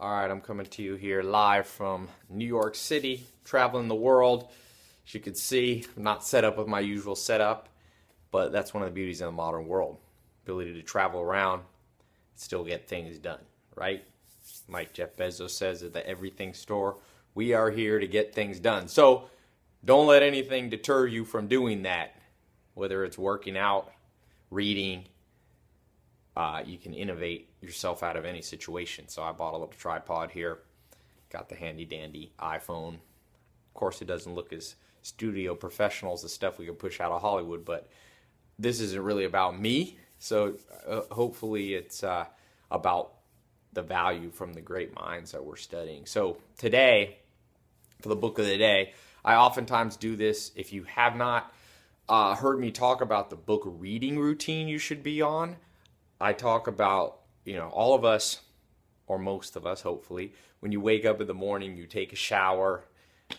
All right, I'm coming to you here live from New York City, traveling the world. As you can see, I'm not set up with my usual setup, but that's one of the beauties of the modern world ability to travel around, still get things done, right? Like Jeff Bezos says at the Everything Store, we are here to get things done. So don't let anything deter you from doing that, whether it's working out, reading, uh, you can innovate yourself out of any situation. So I bought a little tripod here, got the handy dandy iPhone. Of course, it doesn't look as studio professional as the stuff we could push out of Hollywood, but this isn't really about me. So uh, hopefully, it's uh, about the value from the great minds that we're studying. So today, for the book of the day, I oftentimes do this. If you have not uh, heard me talk about the book reading routine you should be on, I talk about, you know, all of us, or most of us, hopefully, when you wake up in the morning, you take a shower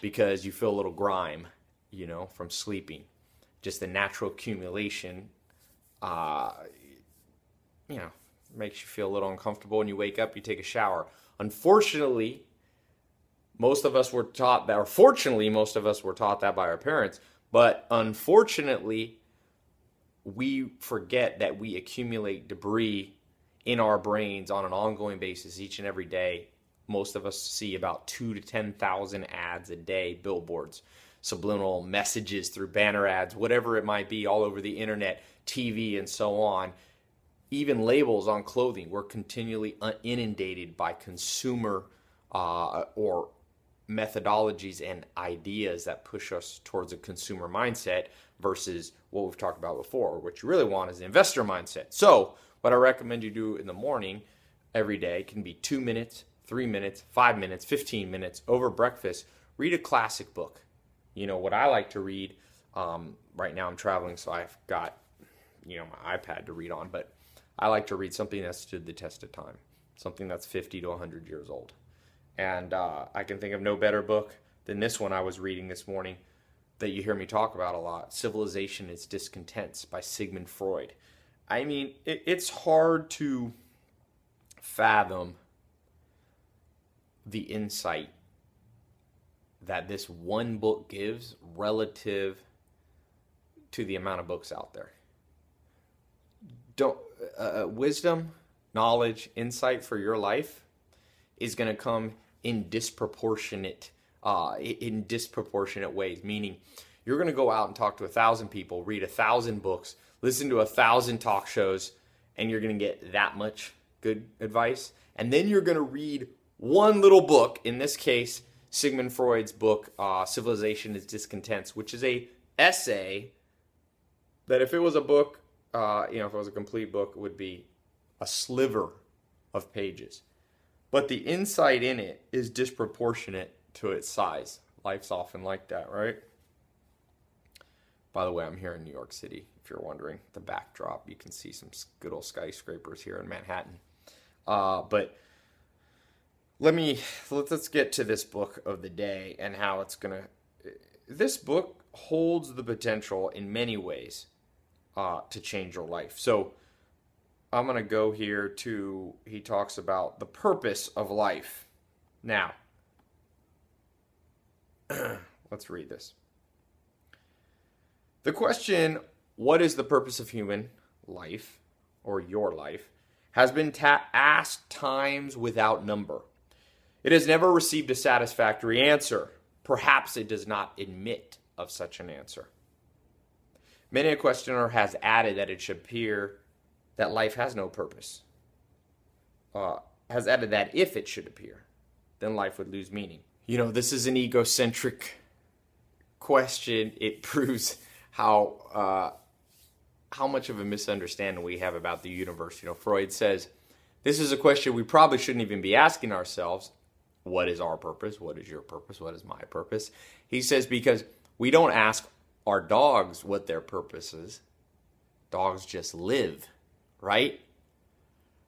because you feel a little grime, you know, from sleeping. Just the natural accumulation, uh, you know, makes you feel a little uncomfortable. When you wake up, you take a shower. Unfortunately, most of us were taught that, or fortunately, most of us were taught that by our parents. But unfortunately, we forget that we accumulate debris in our brains on an ongoing basis each and every day. Most of us see about two to 10,000 ads a day, billboards, subliminal messages through banner ads, whatever it might be, all over the internet, TV, and so on. Even labels on clothing. We're continually inundated by consumer uh, or methodologies and ideas that push us towards a consumer mindset versus what we've talked about before. What you really want is the investor mindset. So, what I recommend you do in the morning every day can be two minutes, three minutes, five minutes, 15 minutes over breakfast. Read a classic book. You know, what I like to read um, right now, I'm traveling, so I've got, you know, my iPad to read on, but I like to read something that stood the test of time, something that's 50 to 100 years old. And uh, I can think of no better book than this one I was reading this morning that you hear me talk about a lot Civilization is Discontents by Sigmund Freud. I mean, it, it's hard to fathom the insight that this one book gives relative to the amount of books out there. Don't uh, uh wisdom, knowledge, insight for your life is going to come in disproportionate uh, in disproportionate ways. Meaning, you're going to go out and talk to a thousand people, read a thousand books, listen to a thousand talk shows, and you're going to get that much good advice. And then you're going to read one little book. In this case, Sigmund Freud's book, uh, "Civilization is Discontents," which is a essay that, if it was a book, uh, you know, if it was a complete book, would be a sliver of pages. But the insight in it is disproportionate to its size. Life's often like that, right? By the way, I'm here in New York City. If you're wondering, the backdrop, you can see some good old skyscrapers here in Manhattan. Uh, but let me let's get to this book of the day and how it's gonna. This book holds the potential in many ways uh, to change your life. So I'm gonna go here to. He talks about the purpose of life. Now, Let's read this. The question, what is the purpose of human life or your life, has been ta- asked times without number. It has never received a satisfactory answer. Perhaps it does not admit of such an answer. Many a questioner has added that it should appear that life has no purpose. Uh, has added that if it should appear, then life would lose meaning you know, this is an egocentric question. It proves how uh, how much of a misunderstanding we have about the universe. You know, Freud says this is a question we probably shouldn't even be asking ourselves. What is our purpose? What is your purpose? What is my purpose? He says because we don't ask our dogs what their purpose is. Dogs just live, right?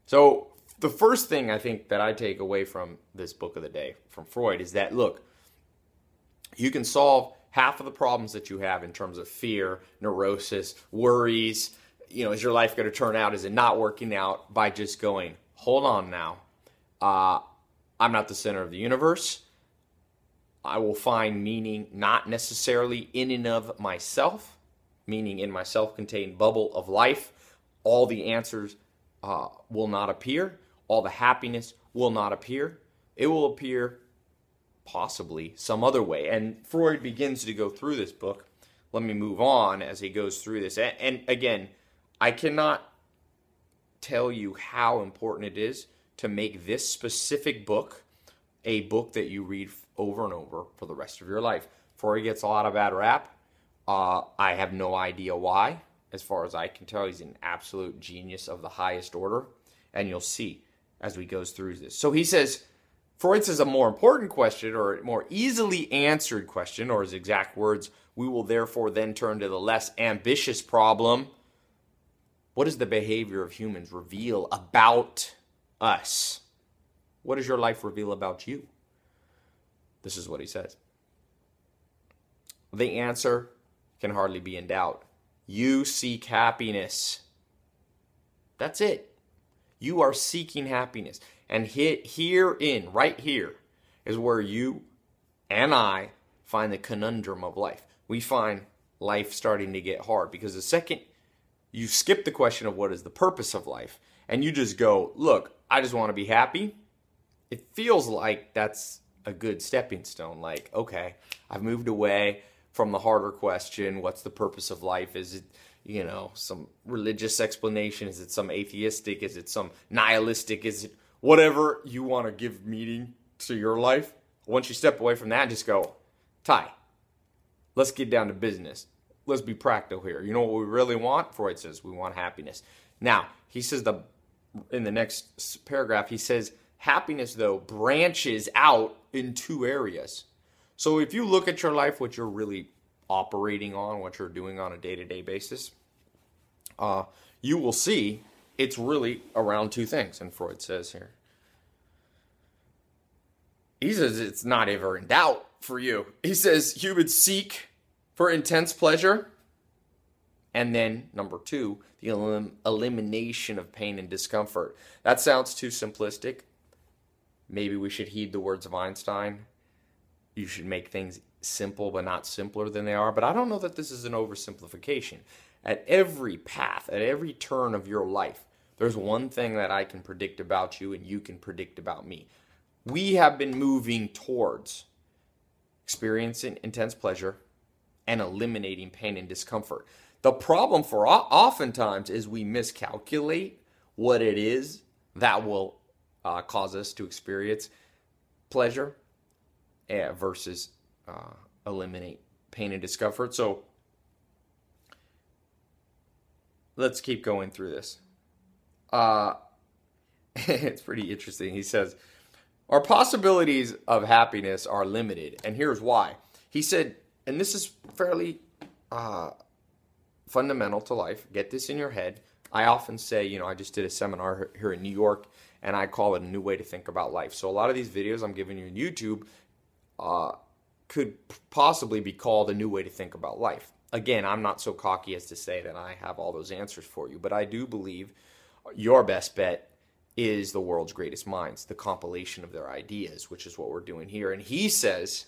So the first thing I think that I take away from this book of the day from Freud is that look, you can solve half of the problems that you have in terms of fear, neurosis, worries. You know, is your life going to turn out? Is it not working out? By just going, hold on now. Uh, I'm not the center of the universe. I will find meaning not necessarily in and of myself, meaning in my self contained bubble of life. All the answers uh, will not appear, all the happiness will not appear. It will appear possibly some other way. And Freud begins to go through this book. Let me move on as he goes through this. And, and again, I cannot tell you how important it is to make this specific book a book that you read over and over for the rest of your life. Freud gets a lot of bad rap. Uh, I have no idea why. As far as I can tell, he's an absolute genius of the highest order. And you'll see as we goes through this. So he says, Freud says a more important question or a more easily answered question, or his exact words, we will therefore then turn to the less ambitious problem. What does the behavior of humans reveal about us? What does your life reveal about you? This is what he says. The answer can hardly be in doubt. You seek happiness. That's it. You are seeking happiness. And herein, right here, is where you and I find the conundrum of life. We find life starting to get hard because the second you skip the question of what is the purpose of life and you just go, look, I just want to be happy, it feels like that's a good stepping stone. Like, okay, I've moved away from the harder question what's the purpose of life? Is it, you know, some religious explanation? Is it some atheistic? Is it some nihilistic? Is it whatever you want to give meaning to your life? Once you step away from that, just go, Tai, let's get down to business. Let's be practical here. You know what we really want? Freud says we want happiness. Now, he says the in the next paragraph, he says happiness though branches out in two areas. So if you look at your life, what you're really operating on, what you're doing on a day-to-day basis, uh, you will see it's really around two things. And Freud says here, he says it's not ever in doubt for you. He says humans seek for intense pleasure. And then, number two, the elim- elimination of pain and discomfort. That sounds too simplistic. Maybe we should heed the words of Einstein. You should make things simple, but not simpler than they are. But I don't know that this is an oversimplification. At every path, at every turn of your life, there's one thing that I can predict about you and you can predict about me. We have been moving towards experiencing intense pleasure and eliminating pain and discomfort. The problem for oftentimes is we miscalculate what it is that will uh, cause us to experience pleasure versus uh, eliminate pain and discomfort. So let's keep going through this. Uh, it's pretty interesting. He says, Our possibilities of happiness are limited, and here's why. He said, and this is fairly uh, fundamental to life. Get this in your head. I often say, you know, I just did a seminar here in New York, and I call it a new way to think about life. So a lot of these videos I'm giving you on YouTube uh, could possibly be called a new way to think about life. Again, I'm not so cocky as to say that I have all those answers for you, but I do believe your best bet is the world's greatest minds, the compilation of their ideas, which is what we're doing here. And he says,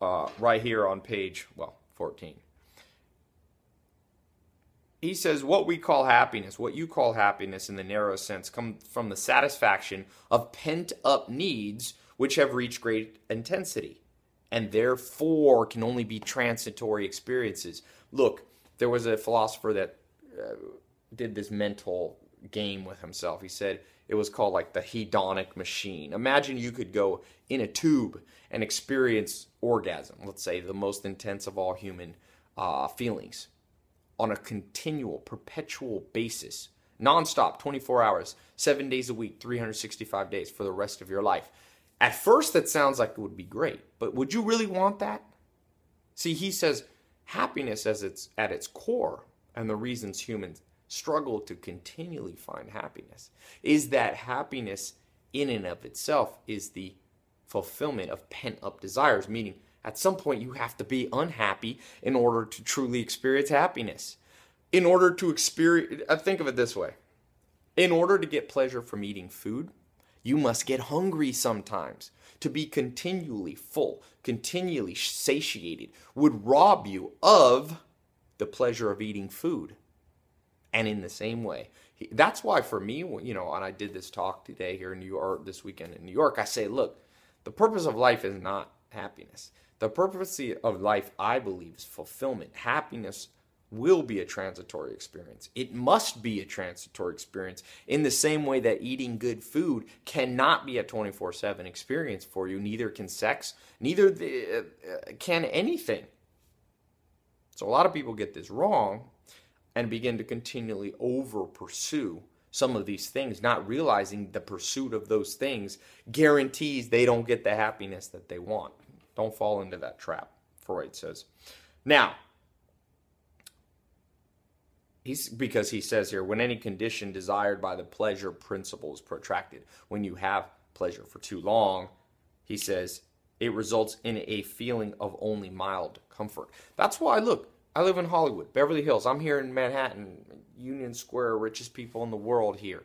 uh, right here on page, well, 14 he says what we call happiness, what you call happiness in the narrow sense, come from the satisfaction of pent up needs which have reached great intensity and therefore can only be transitory experiences. Look, there was a philosopher that uh, did this mental game with himself. He said it was called like the hedonic machine. Imagine you could go in a tube and experience orgasm, let's say the most intense of all human uh, feelings on a continual, perpetual basis, nonstop, 24 hours, seven days a week, 365 days for the rest of your life. At first, that sounds like it would be great, but would you really want that? See, he says happiness as its at its core, and the reasons humans struggle to continually find happiness is that happiness in and of itself is the fulfillment of pent up desires, meaning at some point, you have to be unhappy in order to truly experience happiness. In order to experience, uh, think of it this way in order to get pleasure from eating food, You must get hungry sometimes. To be continually full, continually satiated, would rob you of the pleasure of eating food. And in the same way, that's why for me, you know, and I did this talk today here in New York, this weekend in New York, I say, look, the purpose of life is not happiness. The purpose of life, I believe, is fulfillment. Happiness will be a transitory experience. It must be a transitory experience in the same way that eating good food cannot be a 24 7 experience for you. Neither can sex, neither the, uh, can anything. So a lot of people get this wrong and begin to continually over pursue some of these things, not realizing the pursuit of those things guarantees they don't get the happiness that they want. Don't fall into that trap, Freud says. Now, he's because he says here when any condition desired by the pleasure principle is protracted when you have pleasure for too long he says it results in a feeling of only mild comfort. That's why look i live in hollywood beverly hills. I'm here in manhattan union square richest people in the world here.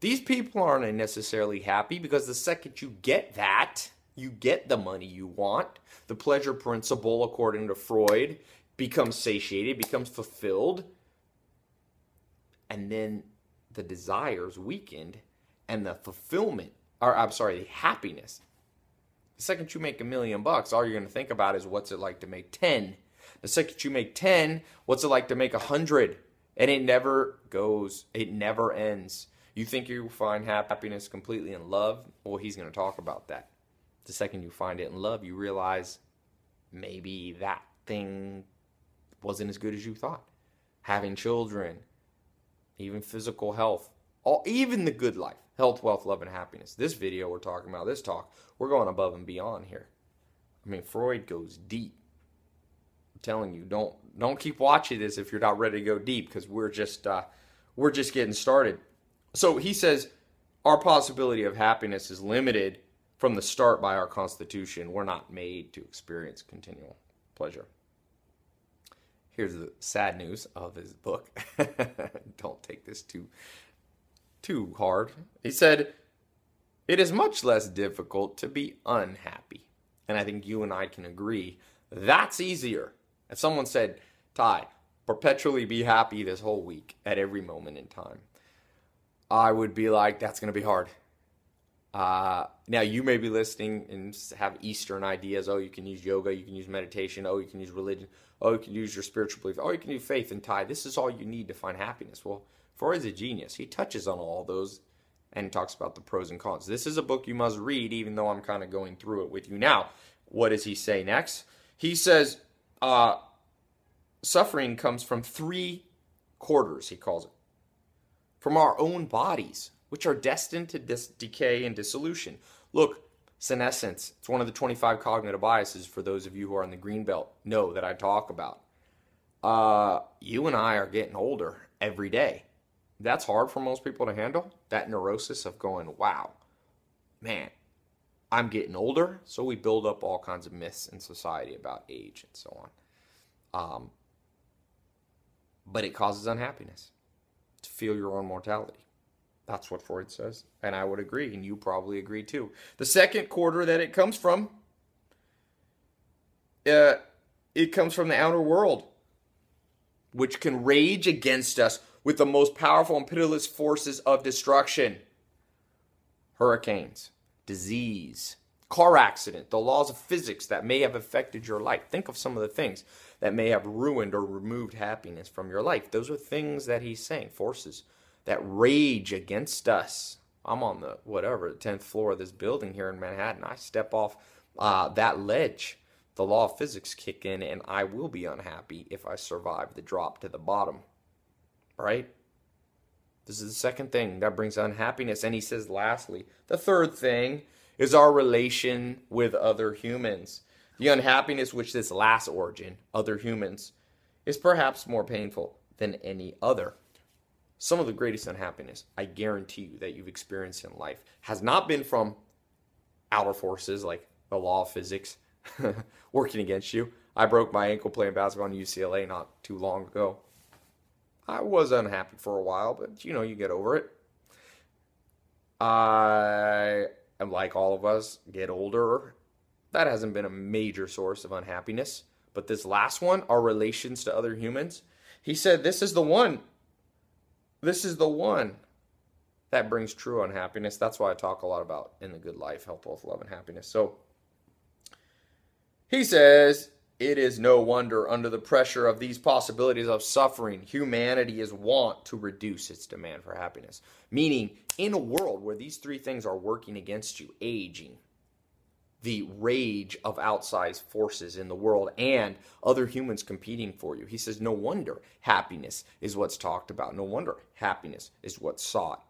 These people aren't necessarily happy because the second you get that you get the money you want. The pleasure principle according to freud becomes satiated, becomes fulfilled, and then the desires weakened and the fulfillment, or I'm sorry, the happiness. The second you make a million bucks, all you're going to think about is what's it like to make 10. The second you make 10, what's it like to make a 100? And it never goes, it never ends. You think you find happiness completely in love? Well, he's going to talk about that. The second you find it in love, you realize maybe that thing wasn't as good as you thought. Having children, even physical health, all even the good life, health, wealth, love, and happiness. This video we're talking about, this talk, we're going above and beyond here. I mean, Freud goes deep. I'm telling you, don't don't keep watching this if you're not ready to go deep because we're just uh, we're just getting started. So he says our possibility of happiness is limited from the start by our constitution. We're not made to experience continual pleasure. Here's the sad news of his book. Don't take this too too hard. He said, "It is much less difficult to be unhappy." And I think you and I can agree that's easier. If someone said, "Tai, perpetually be happy this whole week at every moment in time," I would be like, "That's going to be hard." Uh, now you may be listening and have Eastern ideas. Oh, you can use yoga, you can use meditation. Oh, you can use religion. Oh, you can use your spiritual belief. Oh, you can use faith and Tai. This is all you need to find happiness. Well, Freud's a genius. He touches on all those and talks about the pros and cons. This is a book you must read, even though I'm kind of going through it with you now. What does he say next? He says, uh, suffering comes from three quarters, he calls it, from our own bodies, which are destined to dis- decay and dissolution. Look, senescence. It's one of the 25 cognitive biases for those of you who are in the green belt know that I talk about. Uh, you and I are getting older every day. That's hard for most people to handle. That neurosis of going, wow, man, I'm getting older. So we build up all kinds of myths in society about age and so on. Um, but it causes unhappiness to feel your own mortality. That's what Freud says. And I would agree, and you probably agree too. The second quarter that it comes from, uh, it comes from the outer world, which can rage against us with the most powerful and pitiless forces of destruction hurricanes, disease, car accident, the laws of physics that may have affected your life. Think of some of the things that may have ruined or removed happiness from your life. Those are things that he's saying, forces that rage against us. I'm on the whatever, the 10th floor of this building here in Manhattan. I step off uh, that ledge. The law of physics kick in, and I will be unhappy if I survive the drop to the bottom. Right? This is the second thing that brings unhappiness. And he says, lastly, the third thing is our relation with other humans. The unhappiness which this last origin, other humans, is perhaps more painful than any other some of the greatest unhappiness I guarantee you that you've experienced in life has not been from outer forces like the law of physics working against you. I broke my ankle playing basketball in UCLA not too long ago. I was unhappy for a while, but you know, you get over it. I am like all of us, get older. That hasn't been a major source of unhappiness. But this last one, our relations to other humans, he said, This is the one. This is the one that brings true unhappiness. That's why I talk a lot about in the good life, health, wealth, love, and happiness. So he says, It is no wonder under the pressure of these possibilities of suffering, humanity is wont to reduce its demand for happiness. Meaning, in a world where these three things are working against you aging, the rage of outsized forces in the world and other humans competing for you. He says, No wonder happiness is what's talked about. No wonder happiness is what's sought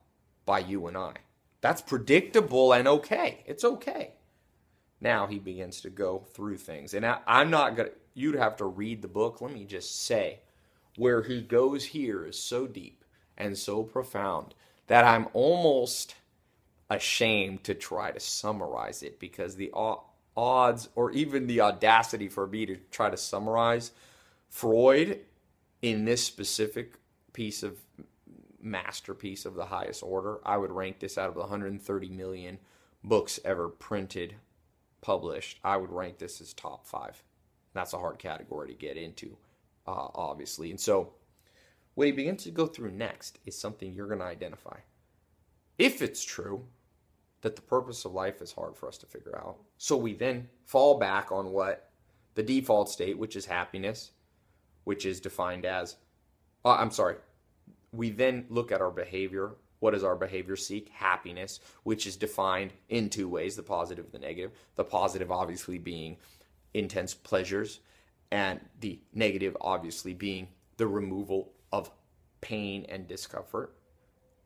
by you and I. That's predictable and okay. It's okay. Now he begins to go through things. And I, am not going to, you'd have to read the book. Let me just say, where he goes here is so deep and so profound that I'm almost ashamed to try to summarize it because the odds or even the audacity for me to try to summarize Freud in this specific piece of masterpiece of the highest order, I would rank this out of the 130 million books ever printed, published. I would rank this as top five. That's a hard category to get into, uh, obviously. And so, what he begins to go through next is something you're going to identify. If it's true, that the purpose of life is hard for us to figure out. So we then fall back on what the default state, which is happiness, which is defined as, uh, I'm sorry, we then look at our behavior. What does our behavior seek? Happiness, which is defined in two ways the positive and the negative. The positive, obviously, being intense pleasures, and the negative, obviously, being the removal of pain and discomfort.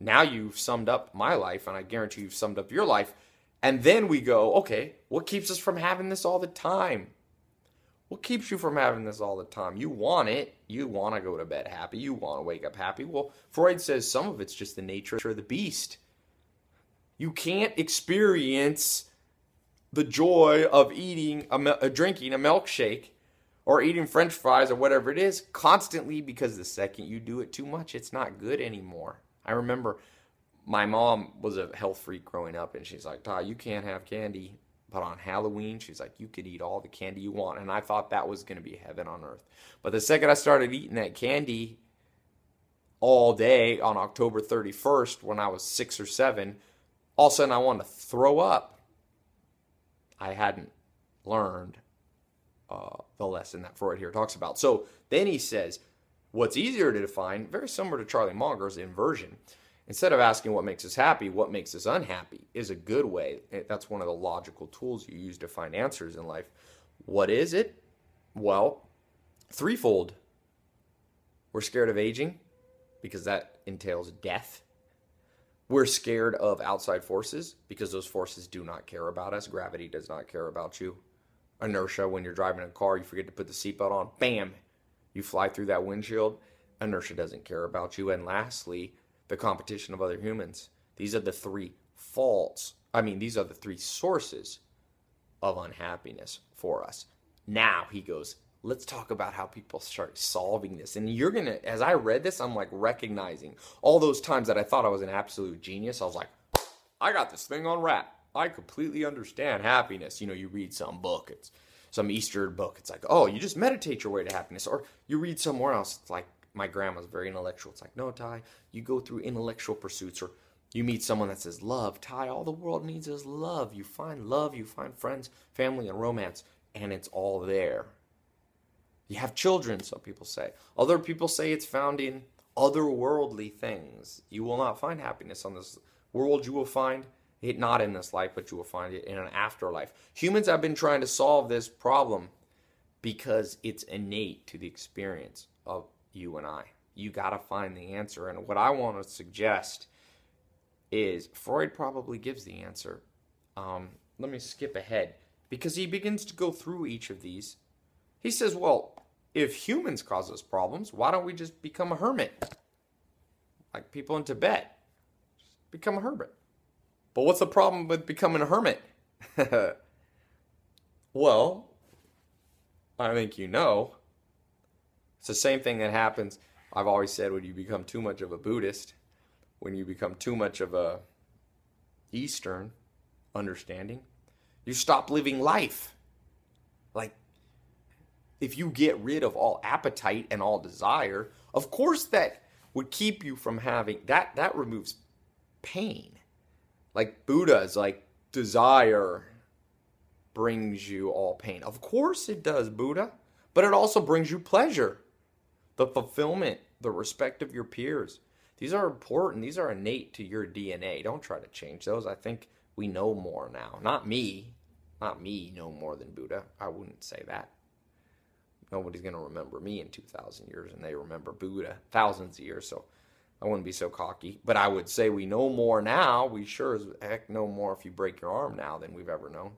Now you've summed up my life, and I guarantee you've summed up your life. And then we go, okay, what keeps us from having this all the time? What keeps you from having this all the time? You want it. You want to go to bed happy. You want to wake up happy. Well, Freud says some of it's just the nature of the beast. You can't experience the joy of eating a, a uh, drinking a milkshake or eating french fries or whatever it is constantly because the second you do it too much, it's not good anymore. I remember my mom was a health freak growing up, and she's like, "Tai, you can't have candy." But on Halloween, she's like, you could eat all the candy you want. And I thought that was going to be heaven on earth. But the second I started eating that candy all day on October 31st, when I was six or seven, all of a sudden I wanted to throw up. I hadn't learned uh, the lesson that Freud here talks about. So then he says, What's easier to define, very similar to Charlie Munger's inversion. Instead of asking what makes us happy, what makes us unhappy is a good way. Eh, that's one of the logical tools you use to find answers in life. What is it? Well, threefold. We're scared of aging because that entails death. We're scared of outside forces because those forces do not care about us. Gravity does not care about you. Inertia, when you're driving a car, you forget to put the seatbelt on, bam, you fly through that windshield, inertia doesn't care about you. And lastly, the competition of other humans. These are the three faults. I mean, these are the three sources of unhappiness for us. Now he goes, let's talk about how people start solving this. And you're going to, as I read this, I'm like recognizing all those times that I thought I was an absolute genius. I was like, I got this thing on wrap. I completely understand happiness. You know, you read some book, it's some Eastern book. It's like, oh, you just meditate your way to happiness. Or you read somewhere else. It's like, my grandma's very intellectual. It's like, no, Tai, you go through intellectual pursuits. Or you meet someone that says, love. Tai, all the world needs is love. You find love, you find friends, family, and romance. And it's all there. You have children, some people say. Other people say it's found in otherworldly things. You will not find happiness on this world. You will find it not in this life, but you will find it in an afterlife. Humans have been trying to solve this problem because it's innate to the experience of you and I. You got to find the answer. And what I want to suggest is Freud probably gives the answer. Um, let me skip ahead because he begins to go through each of these. He says, well, if humans cause us problems, why don't we just become a hermit? Like people in Tibet. Just become a hermit. But what's the problem with becoming a hermit? well, I think you know. It's the same thing that happens, I've always said, when you become too much of a Buddhist, when you become too much of a Eastern understanding, you stop living life. Like, if you get rid of all appetite and all desire, of course that would keep you from having that that removes pain. Like Buddha's like desire brings you all pain. Of course it does, Buddha, but it also brings you pleasure. The fulfillment, the respect of your peers. These are important. These are innate to your DNA. Don't try to change those. I think we know more now. Not me. Not me know more than Buddha. I wouldn't say that. Nobody's going to remember me in 2,000 years, and they remember Buddha thousands of years. So I wouldn't be so cocky. But I would say we know more now. We sure as heck know more if you break your arm now than we've ever known.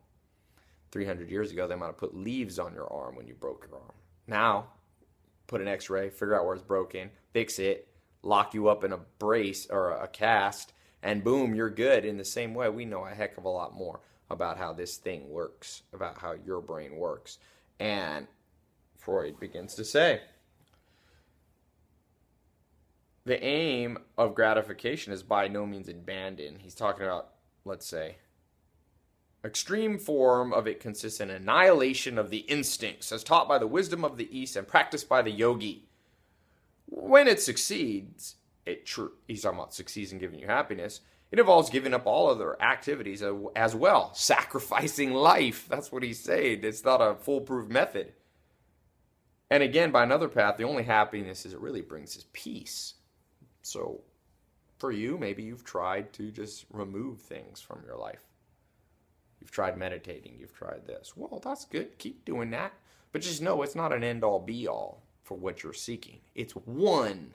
300 years ago, they might have put leaves on your arm when you broke your arm. Now, put an x ray, figure out where it's broken, fix it, lock you up in a brace or a cast, and boom, you're good. In the same way, we know a heck of a lot more about how this thing works, about how your brain works. And Freud begins to say the aim of gratification is by no means abandoned. He's talking about, let's say, extreme form of it consists in annihilation of the instincts as taught by the wisdom of the east and practiced by the yogi. When it succeeds it tr- he's talking about succeeds in giving you happiness it involves giving up all other activities as well. Sacrificing life. That's what he's saying it's not a foolproof method. And again by another path the only happiness is it really brings is peace so for you maybe you've tried to just remove things from your life You've tried meditating, you've tried this. Well, that's good. Keep doing that. But just know it's not an end all be all for what you're seeking. It's one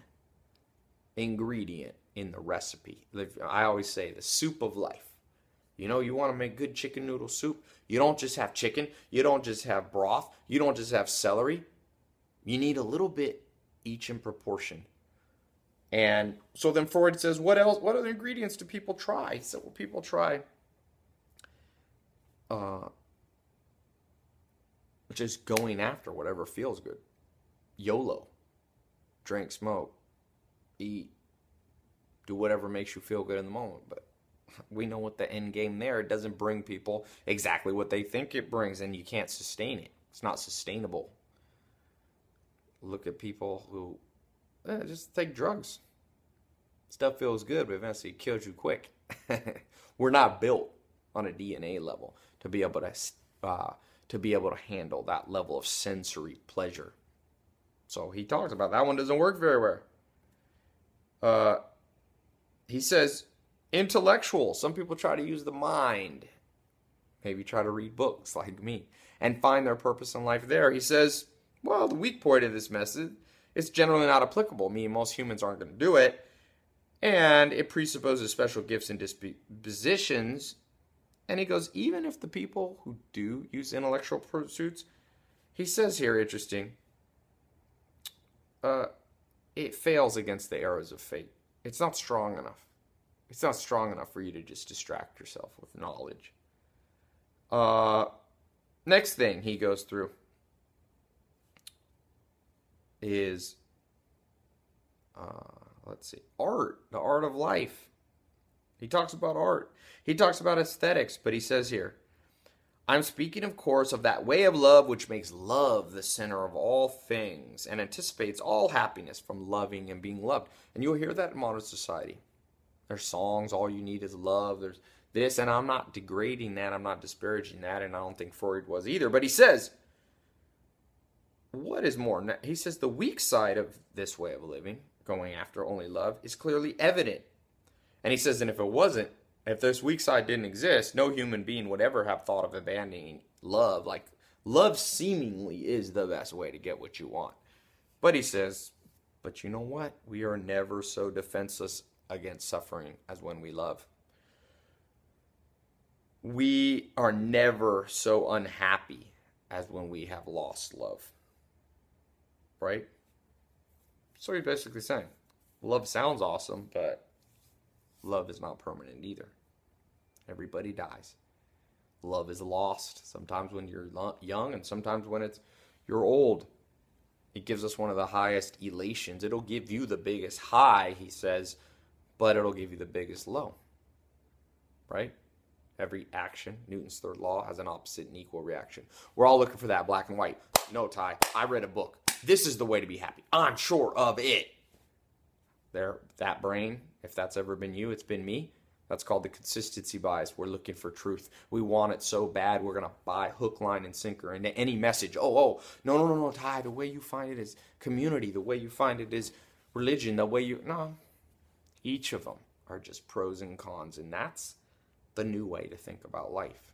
ingredient in the recipe. I always say the soup of life. You know, you want to make good chicken noodle soup. You don't just have chicken, you don't just have broth, you don't just have celery. You need a little bit each in proportion. And so then Freud says, what else? What other ingredients do people try? So well, people try uh, just going after whatever feels good. YOLO. Drink, smoke, eat, do whatever makes you feel good in the moment. But we know what the end game there. It doesn't bring people exactly what they think it brings, and you can't sustain it. It's not sustainable. Look at people who just take drugs. Stuff feels good, but eventually it kills you quick. We're not built on a DNA level to be able to uh, to be able to handle that level of sensory pleasure. So he talks about that one doesn't work very well. Uh, he says intellectual. Some people try to use the mind, maybe try to read books like me, and find their purpose in life there. He says, well, the weak point of this method is generally not applicable. Meaning most humans aren't going to do it, and it presupposes special gifts and dispositions and he goes, even if the people who do use intellectual pursuits, he says here, interesting, uh, it fails against the arrows of fate. It's not strong enough. It's not strong enough for you to just distract yourself with knowledge. Uh, next thing he goes through is, uh, let's see, art, the art of life. He talks about art. He talks about aesthetics, but he says here, I'm speaking, of course, of that way of love which makes love the center of all things and anticipates all happiness from loving and being loved. And you'll hear that in modern society. There's songs, all you need is love. There's this, and I'm not degrading that, I'm not disparaging that, and I don't think Freud was either. But he says, what is more? He says the weak side of this way of living, going after only love, is clearly evident and he says, and if it wasn't, if this weak side didn't exist, no human being would ever have thought of abandoning love. Like, love seemingly is the best way to get what you want. But he says, but you know what? We are never so defenseless against suffering as when we love. We are never so unhappy as when we have lost love. Right? So he's basically saying love sounds awesome, but love is not permanent either. Everybody dies. Love is lost sometimes when you're young and sometimes when it's you're old. It gives us one of the highest elations. It'll give you the biggest high, he says, but it'll give you the biggest low. right? Every action, Newton's third law, has an opposite and equal reaction. We're all looking for that black and white. No, Tai, I read a book. This is the way to be happy. I'm sure of it. There, that brain, if that's ever been you, it's been me. That's called the consistency bias. We're looking for truth. We want it so bad, we're going to buy hook, line, and sinker into any message. Oh, oh, no, no, no, no, Tai, the way you find it is community. The way you find it is religion. The way you, no. Each of them are just pros and cons. And that's the new way to think about life.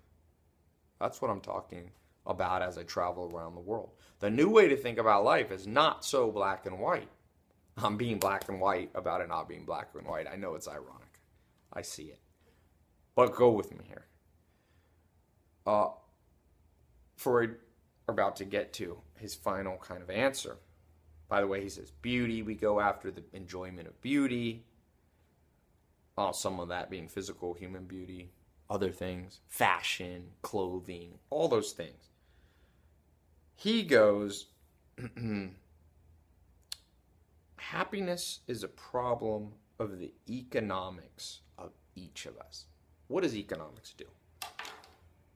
That's what I'm talking about as I travel around the world. The new way to think about life is not so black and white. I'm being black and white about it not being black and white. I know it's ironic. I see it. But go with me here. Uh, Freud about to get to his final kind of answer. By the way, he says beauty, we go after the enjoyment of beauty. Uh, some of that being physical human beauty, other things, fashion, clothing, all those things. He goes, happiness is a problem of the economics of each of us. What does economics do?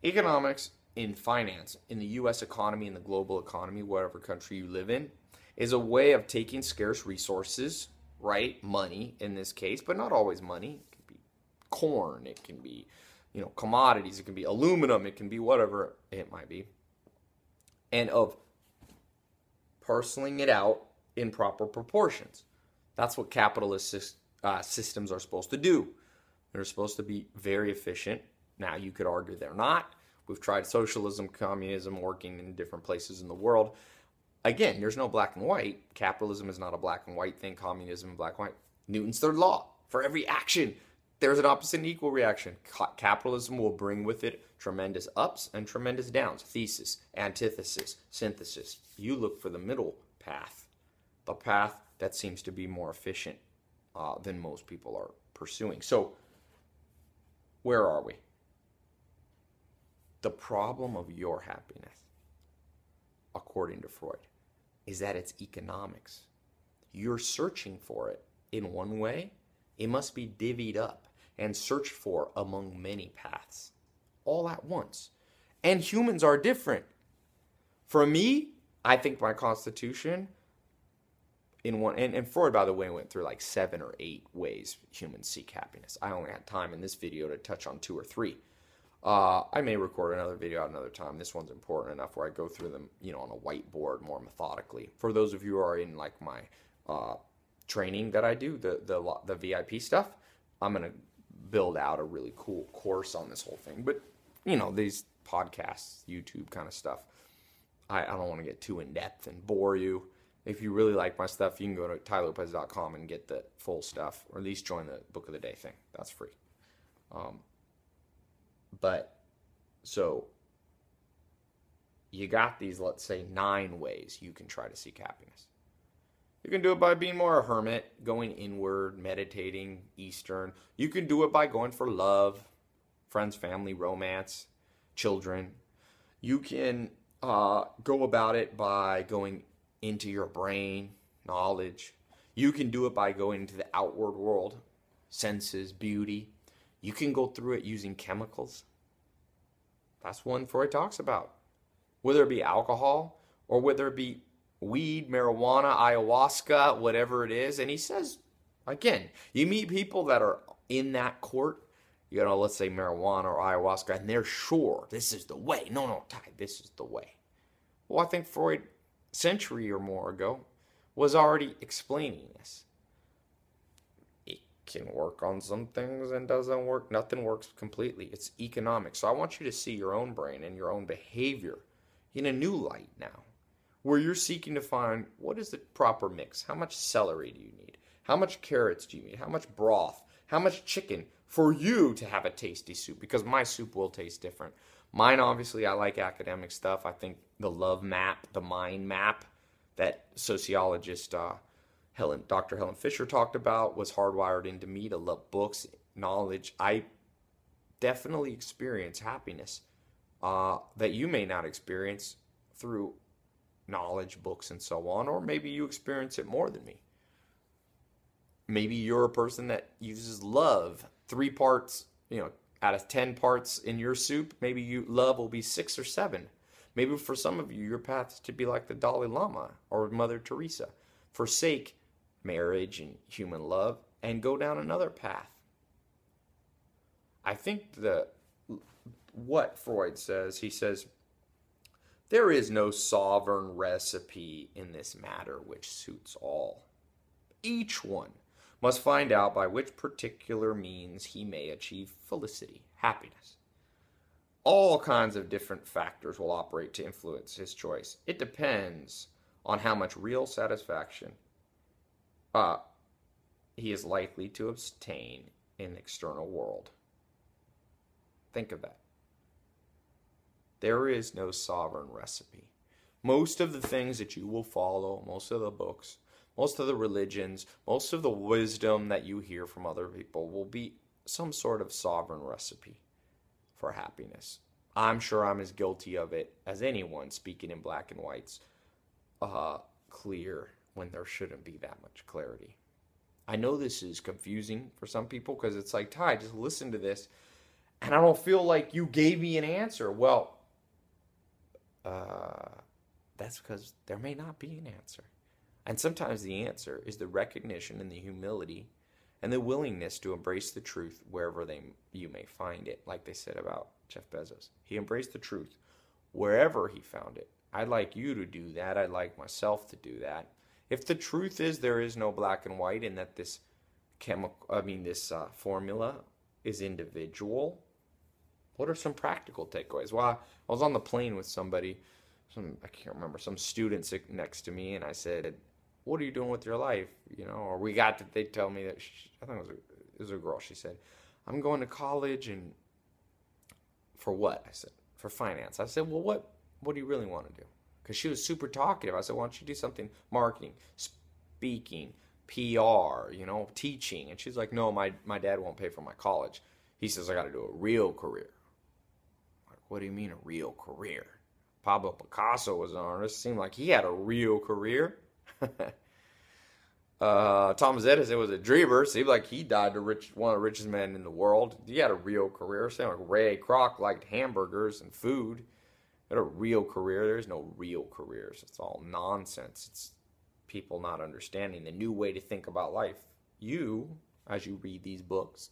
Economics in finance, in the US economy, in the global economy, whatever country you live in, is a way of taking scarce resources, right? Money in this case, but not always money. It can be corn, it can be, you know, commodities, it can be aluminum, it can be whatever it might be. And of parceling it out in proper proportions. That's what capitalist uh, systems are supposed to do. They're supposed to be very efficient. Now, you could argue they're not. We've tried socialism, communism working in different places in the world. Again, there's no black and white. Capitalism is not a black and white thing. Communism, black and white. Newton's third law. For every action, there's an opposite and equal reaction. Capitalism will bring with it tremendous ups and tremendous downs. Thesis, antithesis, synthesis. You look for the middle path, the path that seems to be more efficient uh, than most people are pursuing. So, where are we? The problem of your happiness, according to Freud, is that it's economics. You're searching for it in one way, it must be divvied up and searched for among many paths, all at once. And humans are different. For me, I think my constitution in one and, and Freud by the way went through like seven or eight ways humans seek happiness. I only had time in this video to touch on two or three. Uh, I may record another video at another time. This one's important enough where I go through them, you know, on a whiteboard more methodically. For those of you who are in like my uh, training that I do, the the the VIP stuff, I'm gonna build out a really cool course on this whole thing. But you know, these podcasts, YouTube kind of stuff, I, I don't want to get too in depth and bore you if you really like my stuff, you can go to tailopez.com and get the full stuff, or at least join the book of the day thing. That's free. Um, but so you got these, let's say, nine ways you can try to seek happiness. You can do it by being more a hermit, going inward, meditating, Eastern. You can do it by going for love, friends, family, romance, children. You can uh, go about it by going into your brain, knowledge. You can do it by going into the outward world, senses, beauty. You can go through it using chemicals. That's one Freud talks about. Whether it be alcohol or whether it be weed, marijuana, ayahuasca, whatever it is. And he says, again, you meet people that are in that court, you know, let's say marijuana or ayahuasca, and they're sure this is the way. No, no, Tai, this is the way. Well, I think Freud century or more ago was already explaining this. It can work on some things and doesn't work. Nothing works completely. It's economic. So I want you to see your own brain and your own behavior in a new light now, where you're seeking to find what is the proper mix? How much celery do you need? How much carrots do you need? How much broth? How much chicken for you to have a tasty soup? Because my soup will taste different. Mine, obviously, I like academic stuff. I think the love map, the mind map that sociologist uh, Helen, Dr. Helen Fisher talked about was hardwired into me to love books, knowledge. I definitely experience happiness uh, that you may not experience through knowledge, books, and so on, or maybe you experience it more than me. Maybe you're a person that uses love, three parts, you know, out of 10 parts in your soup, maybe you love will be 6 or 7. Maybe for some of you your path is to be like the Dalai Lama or Mother Teresa. Forsake marriage and human love and go down another path. I think the what Freud says, he says there is no sovereign recipe in this matter which suits all. Each one must find out by which particular means he may achieve felicity, happiness. All kinds of different factors will operate to influence his choice. It depends on how much real satisfaction uh, he is likely to obtain in the external world. Think of that. There is no sovereign recipe. Most of the things that you will follow, most of the books, most of the religions, most of the wisdom that you hear from other people will be some sort of sovereign recipe for happiness. I'm sure I'm as guilty of it as anyone speaking in black and whites, uh, clear when there shouldn't be that much clarity. I know this is confusing for some people because it's like, Tai, just listen to this, and I don't feel like you gave me an answer. Well, uh, that's because there may not be an answer. And sometimes the answer is the recognition and the humility and the willingness to embrace the truth wherever they you may find it, like they said about Jeff Bezos. He embraced the truth wherever he found it. I'd like you to do that. I'd like myself to do that. If the truth is there is no black and white and that this chemical, I mean, this uh, formula is individual, what are some practical takeaways? Well, I was on the plane with somebody, some I can't remember, some student sitting next to me, and I said, what are you doing with your life? You know, or we got to, they tell me that, she, I think it was, a, it was a girl, she said, I'm going to college and for what? I said, for finance. I said, well, what, what do you really want to do? Because she was super talkative. I said, why don't you do something marketing, speaking, PR, you know, teaching? And she's like, no, my, my dad won't pay for my college. He says, I got to do a real career. What do you mean a real career? Pablo Picasso was an artist. Seemed like he had a real career. uh, Thomas Edison was a dreamer. Seemed like he died to rich, one of the richest men in the world. He had a real career. Same like Ray Kroc liked hamburgers and food. Had a real career. There's no real careers. It's all nonsense. It's people not understanding the new way to think about life. You, as you read these books,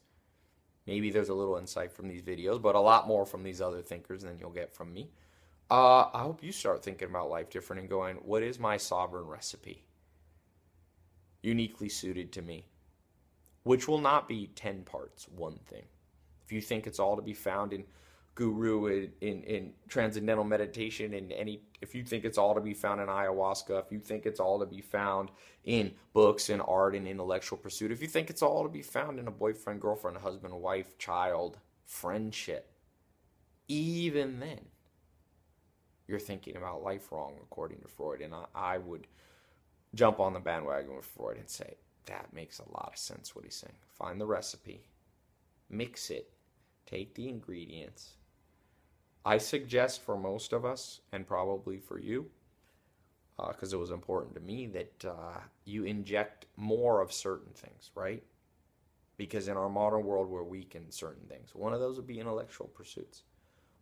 maybe there's a little insight from these videos, but a lot more from these other thinkers than you'll get from me. Uh, I hope you start thinking about life different and going, what is my sovereign recipe? Uniquely suited to me, which will not be 10 parts, one thing. If you think it's all to be found in guru in, in, in transcendental meditation and any if you think it's all to be found in ayahuasca if you think it's all to be found in books and art and intellectual pursuit if you think it's all to be found in a boyfriend girlfriend husband wife child friendship even then you're thinking about life wrong, according to Freud. And I, I would jump on the bandwagon with Freud and say, that makes a lot of sense what he's saying. Find the recipe, mix it, take the ingredients. I suggest for most of us, and probably for you, because uh, it was important to me, that uh, you inject more of certain things, right? Because in our modern world, we're weak in certain things. One of those would be intellectual pursuits.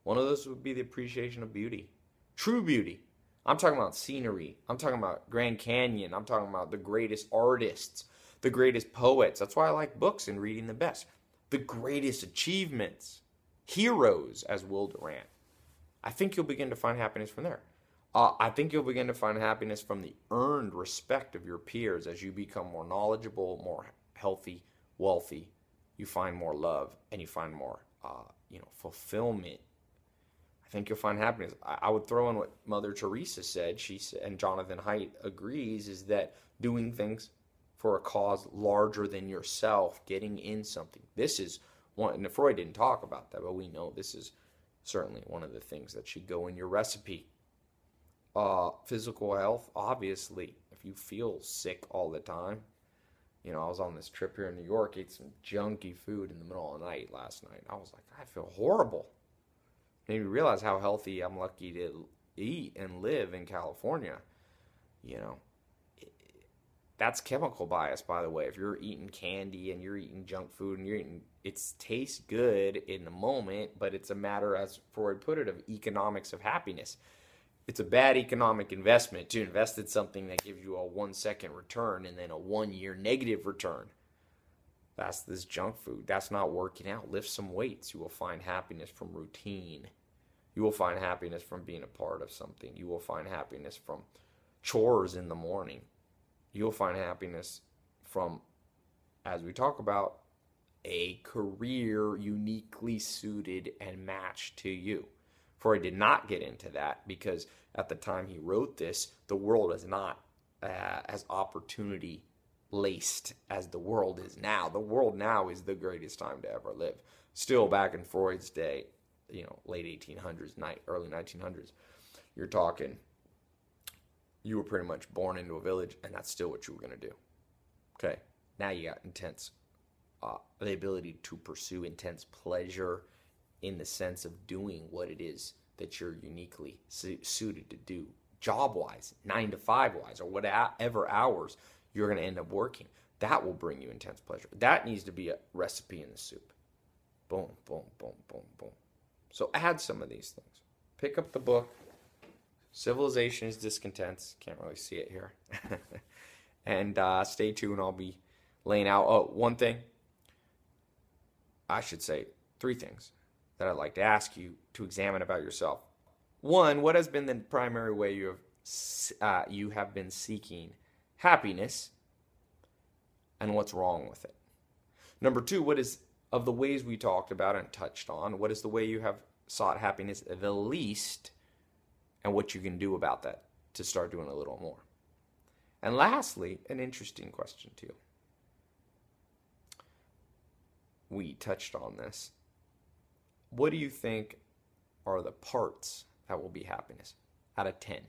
One of those would be the appreciation of beauty True beauty. I'm talking about scenery. I'm talking about Grand Canyon. I'm talking about the greatest artists, the greatest poets. That's why I like books and reading the best. The greatest achievements, heroes, as Will Durant. I think you'll begin to find happiness from there. Uh, I think you'll begin to find happiness from the earned respect of your peers as you become more knowledgeable, more healthy, wealthy. You find more love and you find more, uh, you know, fulfillment I think you'll find happiness. I, I would throw in what Mother Teresa said. She said, and Jonathan Haidt agrees, is that doing things for a cause larger than yourself, getting in something. This is one. And Freud didn't talk about that, but we know this is certainly one of the things that should go in your recipe. Uh, physical health, obviously, if you feel sick all the time, you know, I was on this trip here in New York, ate some junky food in the middle of the night last night. I was like, I feel horrible made me realize how healthy I'm lucky to eat and live in California. You know, that's chemical bias, by the way. If you're eating candy and you're eating junk food and you're eating, it tastes good in the moment, but it's a matter, as Freud put it, of economics of happiness. It's a bad economic investment to invest in something that gives you a one second return and then a one year negative return. That's this junk food. That's not working out. Lift some weights. You will find happiness from routine. You will find happiness from being a part of something. You will find happiness from chores in the morning you'll find happiness from, as we talk about, a career uniquely suited and matched to you. Freud did not get into that because at the time he wrote this, the world is not uh, as opportunity laced as the world is now. The world now is the greatest time to ever live. Still, back in Freud's day, you know, late 1800s, early 1900s, you're talking you were pretty much born into a village and that's still what you were going to do. Okay. Now you got intense, uh, the ability to pursue intense pleasure in the sense of doing what it is that you're uniquely su- suited to do job wise, nine to five wise, or whatever hours you're going to end up working. That will bring you intense pleasure. That needs to be a recipe in the soup. Boom, boom, boom, boom, boom. So add some of these things. Pick up the book, Civilization is discontents. Can't really see it here. and uh, stay tuned. I'll be laying out. Oh, one thing. I should say three things that I'd like to ask you to examine about yourself. One, what has been the primary way you have uh, you have been seeking happiness, and what's wrong with it? Number two, what is of the ways we talked about and touched on? What is the way you have sought happiness the least? And what you can do about that to start doing a little more. And lastly, an interesting question too. We touched on this. What do you think are the parts that will be happiness out of 10?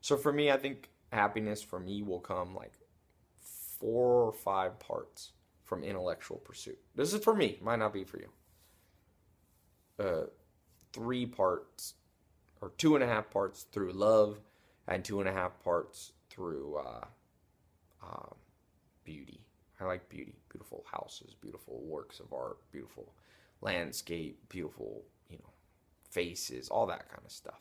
So for me, I think happiness for me will come like four or five parts from intellectual pursuit. This is for me, might not be for you. Uh, three parts or two and a half parts through love and two and a half parts through uh, uh, beauty. I like beauty, beautiful houses, beautiful works of art, beautiful landscape, beautiful, you know, faces, all that kind of stuff.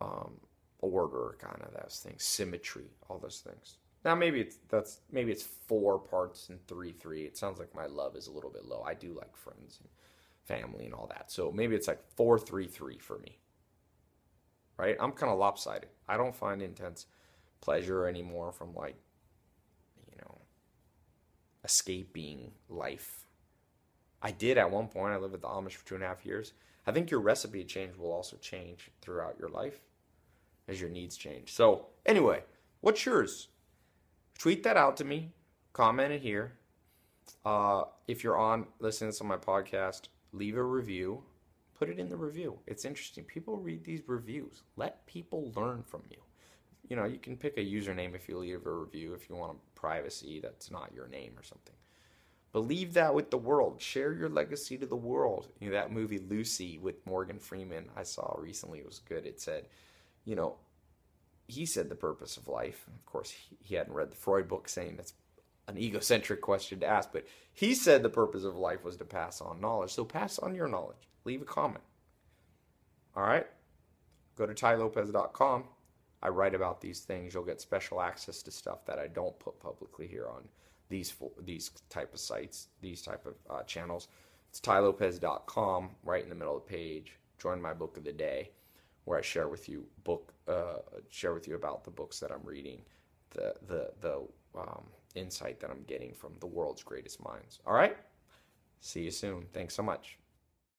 Um, order, kind of those things, symmetry, all those things. Now maybe it's that's maybe it's four parts and three three. It sounds like my love is a little bit low. I do like friends and family and all that. So maybe it's like four three three for me right? I'm kind of lopsided. I don't find intense pleasure anymore from like, you know, escaping life. I did at one point. I lived with the Amish for two and a half years. I think your recipe change will also change throughout your life as your needs change. So, anyway, what's yours? Tweet that out to me. Comment it here. Uh, if you're on listening to my podcast, leave a review put it in the review. It's interesting. People read these reviews. Let people learn from you. You know, you can pick a username if you leave a review if you want a privacy that's not your name or something. But leave that with the world. Share your legacy to the world. You know, that movie Lucy with Morgan Freeman I saw recently it was good. It said, you know, he said the purpose of life. Of course, he, he hadn't read the Freud book saying that's an egocentric question to ask, but he said the purpose of life was to pass on knowledge. So pass on your knowledge leave a comment. All right? Go to tailopez.com. I write about these things. You'll get special access to stuff that I don't put publicly here on these these type of sites, these type of uh, channels. It's tailopez.com, right in the middle of the page. Join my book of the day, where I share with you book uh, share with you about the books that I'm reading, the the the um, insight that I'm getting from the world's greatest minds. All right. See you soon. Thanks so much.